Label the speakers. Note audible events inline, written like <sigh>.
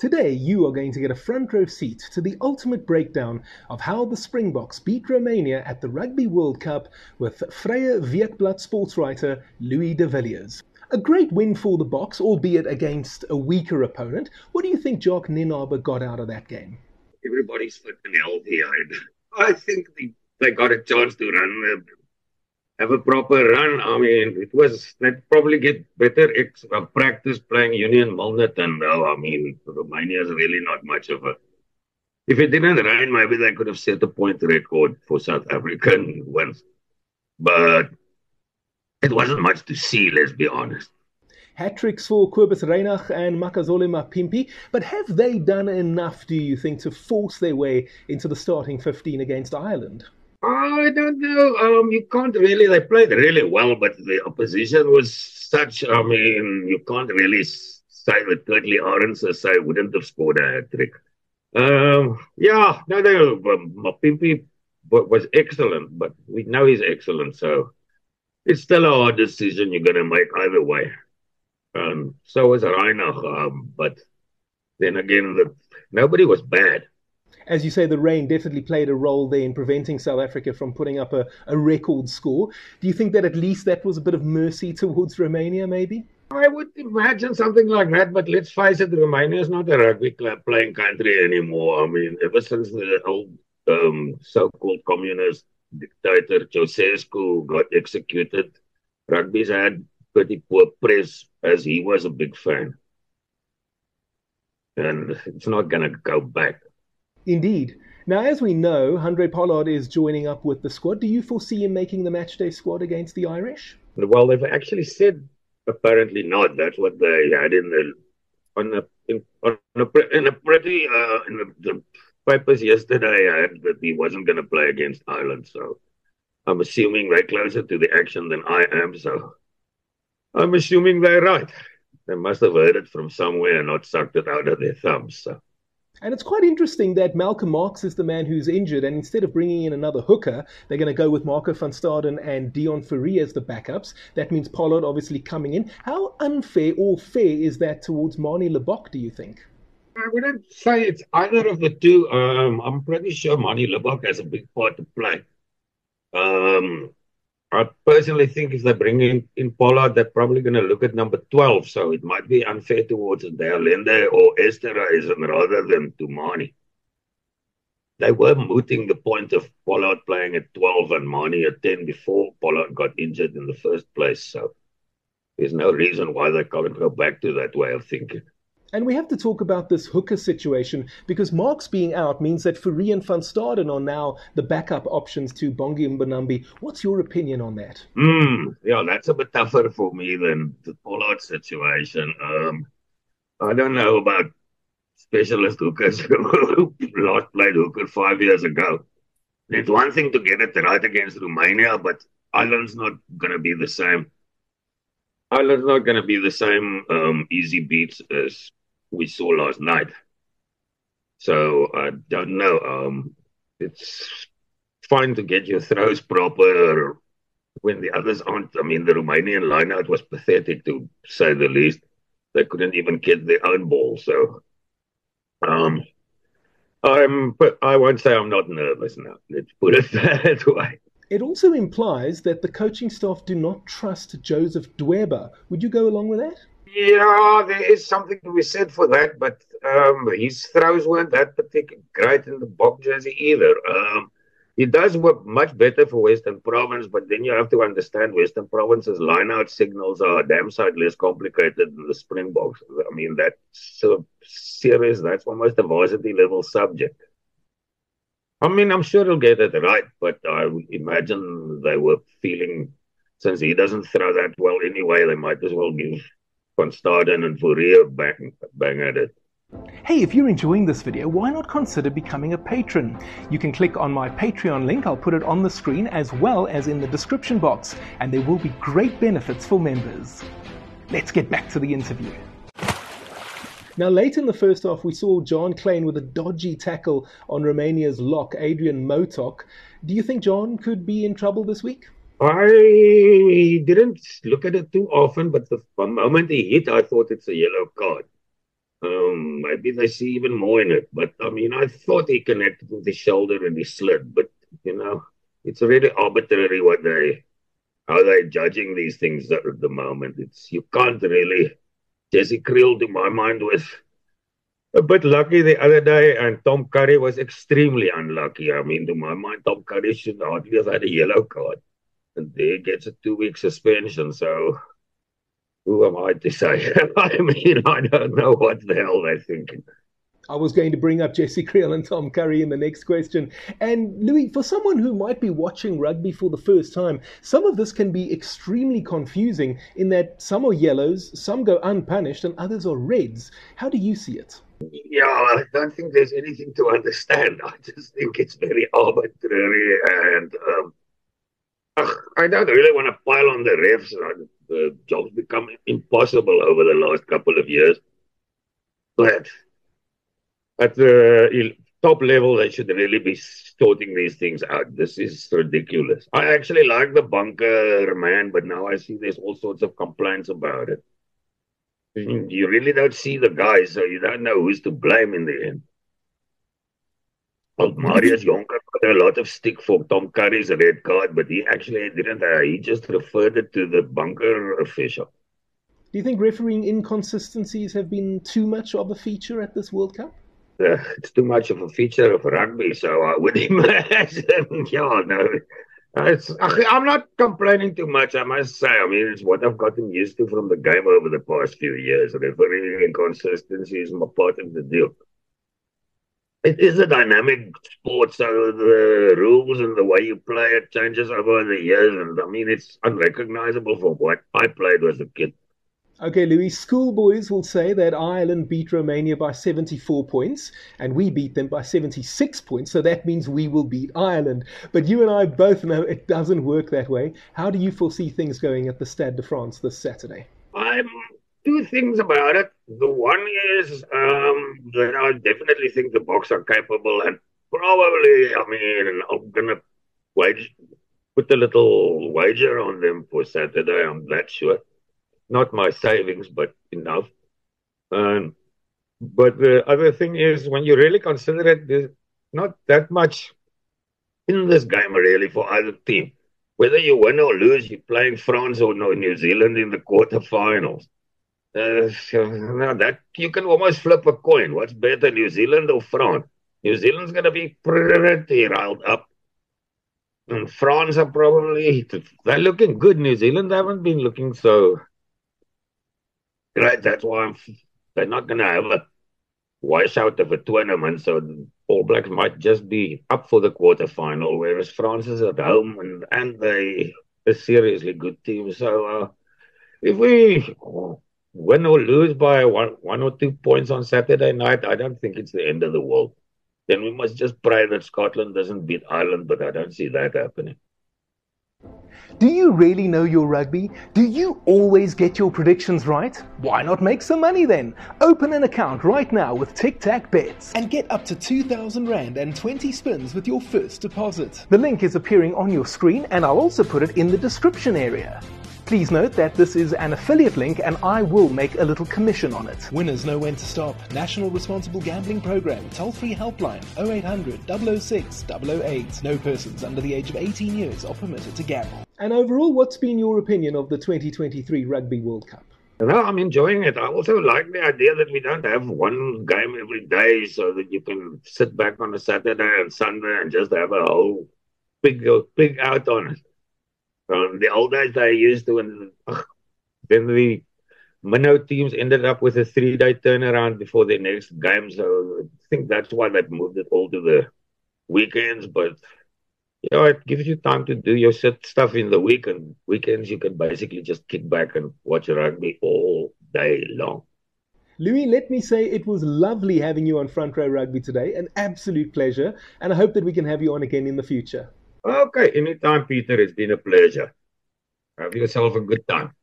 Speaker 1: Today, you are going to get a front row seat to the ultimate breakdown of how the Springboks beat Romania at the Rugby World Cup with Vrye Weekblad sports writer Louis de Villiers. A great win for the Boks, albeit against a weaker opponent. What do you think Jacques Nienaber got out of that game?
Speaker 2: Everybody's fit and healthy. I think they, they got a chance to run have a proper run. I mean, it was that probably get better ex- uh, practice playing Union Milnet, and now I mean, Romania is really not much of a. If it didn't rain, maybe they could have set a point record for South African <laughs> wins, but it wasn't much to see. Let's be honest.
Speaker 1: Hat tricks for Cobus Reinach and Makazole Mapimpi, but have they done enough, do you think, to force their way into the starting 15 against Ireland?
Speaker 2: I don't know. Um, you can't really. They played really well, but the opposition was such. I mean, you can't really say that Kurt-Lee Arendse say wouldn't have scored a trick. Um, yeah, no, no. Um, Mapimpi was excellent, but we know he's excellent, so it's still a hard decision you're going to make either way. Um, so was Reinach, um, but then again, the, nobody was bad
Speaker 1: as you say, the rain definitely played a role there in preventing South Africa from putting up a, a record score. Do you think that at least that was a bit of mercy <laughs> towards Romania, maybe?
Speaker 2: I would imagine something like that, but let's face it, Romania is not a rugby club playing country anymore. I mean, ever since the old um, so-called communist dictator Ceausescu got executed, rugby's had pretty poor press, as he was a big fan. And it's not going to go back.
Speaker 1: Indeed. Now, as we know, Handré Pollard is joining up with the squad. Do you foresee him making the matchday squad against the Irish?
Speaker 2: Well, they've actually said apparently not. That's what they had in the on the in, on a, in a pretty uh, in the, the papers yesterday. Had that he wasn't going to play against Ireland. So I'm assuming they're closer to the action than I am. So I'm assuming they're right. They must have heard it from somewhere and not sucked it out of their thumbs. So.
Speaker 1: And it's quite interesting that Malcolm Marx is the man who's injured, and instead of bringing in another hooker, they're going to go with Marco van Staden and Deon Fourie as the backups. That means Pollard obviously coming in. How unfair or fair is that towards Manie Libbok, do you think?
Speaker 2: I wouldn't say it's either of the two. Um, I'm pretty sure Manie Libbok has a big part to play. Um, I personally think if they bring in, in Pollard, they're probably going to look at number 12. So it might be unfair towards de Allende or Esterhuizen rather than to Manie. They were mooting the point of Pollard playing at 12 and Manie at 10 before Pollard got injured in the first place. So there's no reason why they can't go back to that way of thinking.
Speaker 1: And we have to talk about this hooker situation because Marx being out means that Fourie and Van Staden are now the backup options to Bongi Mbonambi. What's your opinion on that?
Speaker 2: Mm, yeah, that's a bit tougher for me than the Pollard situation. Um, I don't know about specialist hookers <laughs> who last played hooker five years ago. It's one thing to get it right against Romania, but Ireland's not going to be the same. Ireland's not going to be the same um, easy beats as we saw last night. So I don't know. Um, it's fine to get your throws proper when the others aren't. I mean, the Romanian lineout was pathetic to say the least. They couldn't even get their own ball. So, um, I'm, but I won't say I'm not nervous now. Let's put it <laughs> that way.
Speaker 1: It also implies that the coaching staff do not trust Joseph Dweba. Would you go along with that?
Speaker 2: Yeah, there is something to be said for that, but um, his throws weren't that particularly great in the Bok jersey either. Um, he does work much better for Western Province, but then you have to understand Western Province's line-out signals are damn sight less complicated than the Springboks. I mean, that's so serious. That's almost a varsity level subject. I mean, I'm sure he'll get it right, but I imagine they were feeling since he doesn't throw that well anyway, they might as well give Van Staden and Fourie bang, bang at it.
Speaker 1: Hey, if you're enjoying this video, why not consider becoming a patron? You can click on my Patreon link, I'll put it on the screen as well as in the description box, and there will be great benefits for members. Let's get back to the interview. Now, late in the first half, we saw Jean Kleyn with a dodgy tackle on Romania's lock, Adrian Motoc. Do you think Jean could be in trouble this week?
Speaker 2: I didn't look at it too often, but the moment he hit, I thought it's a yellow card. Um, maybe they see even more in it. But I mean, I thought he connected with his shoulder and he slid, but you know, it's really arbitrary what they how they're judging these things at the moment. It's you can't really. Jesse Kriel, to my mind, was a bit lucky the other day, and Tom Curry was extremely unlucky. I mean, to my mind, Tom Curry should hardly have had a yellow card, and there gets a two-week suspension. So, who am I to say? <laughs> I mean, I don't know what the hell they're thinking.
Speaker 1: I was going to bring up Jesse Kriel and Tom Curry in the next question. And Louis, for someone who might be watching rugby for the first time, some of this can be extremely confusing in that some are yellows, some go unpunished, and others are reds. How do you see it?
Speaker 2: Yeah, I don't think there's anything to understand. <laughs> I just think it's very arbitrary, and um, I don't really want to pile on the refs. The job's become impossible over the last couple of years. But at the top level, they should really be sorting these things out. This is ridiculous. I actually like the bunker man, but now I see there's all sorts of complaints about it. You really don't see the guy, so you don't know who's to blame in the end. Well, Marius Jonker a lot of stick for Tom Curry's red card, but he actually didn't. Uh, he just referred it to the bunker official.
Speaker 1: Do you think refereeing inconsistencies have been too much of a feature at this World Cup?
Speaker 2: uh, it's too much of a feature of rugby. So I would <laughs> imagine, yeah, no. It's, I'm not complaining too much, I must say. I mean, it's what I've gotten used to from the game over the past few years. Refereeing inconsistency is part of the deal. It is a dynamic sport, so the rules and the way you play it changes over the years. And I mean, it's unrecognizable from what I played as a kid.
Speaker 1: Okay, Louis, schoolboys will say that Ireland beat Romania by 74 points and we beat them by 76 points, so that means we will beat Ireland. But you and I both know it doesn't work that way. How do you foresee things going at the Stade de France this Saturday?
Speaker 2: I'm two things about it. The one is um, that I definitely think the Boks are capable and probably, I mean, I'm going to wage, put a little wager on them for Saturday, I'm that sure not my savings, but enough. Um, but the other thing is, when you really consider it, there's not that much in this game really for either team. Whether you win or lose, you're playing France or New Zealand in the quarterfinals. Uh, <laughs> now that you can almost flip a coin. What's better, New Zealand or France? New Zealand's going to be pretty riled up. And France are probably they're looking good. New Zealand haven't been looking so Right, that's why I'm, they're not going to have a wash out of a tournament. So All Blacks might just be up for the quarterfinal, whereas France is at home and, and they a seriously good team. So uh, if we win or lose by one, one or two points on Saturday night, I don't think it's the end of the world. Then we must just pray that Scotland doesn't beat Ireland, but I don't see that happening.
Speaker 1: Do you really know your rugby? Do you always get your predictions right? Why not make some money then? Open an account right now with Tic Tac Bets and get up to 2,000 Rand and 20 spins with your first deposit. The link is appearing on your screen and I'll also put it in the description area. Please note that this is an affiliate link and I will make a little commission on it. Winners know when to stop. National Responsible Gambling Program. Toll free helpline 0800 006 008. No persons under the age of 18 years are permitted to gamble. And overall, what's been your opinion of the 2023 Rugby World Cup?
Speaker 2: No, I'm enjoying it. I also like the idea that we don't have one game every day so that you can sit back on a Saturday and Sunday and just have a whole big, big out on it. The old days they used to, and then the minnow teams ended up with a three day turnaround before their next game. So I think that's why they've moved it all to the weekends. But you know, it gives you time to do your stuff in the week, and weekends you can basically just kick back and watch rugby all day long.
Speaker 1: Louis, let me say it was lovely having you on Front Row Rugby today. An absolute pleasure. And I hope that we can have you on again in the future.
Speaker 2: Okay, anytime, Peter. It's been a pleasure. Have yourself a good time.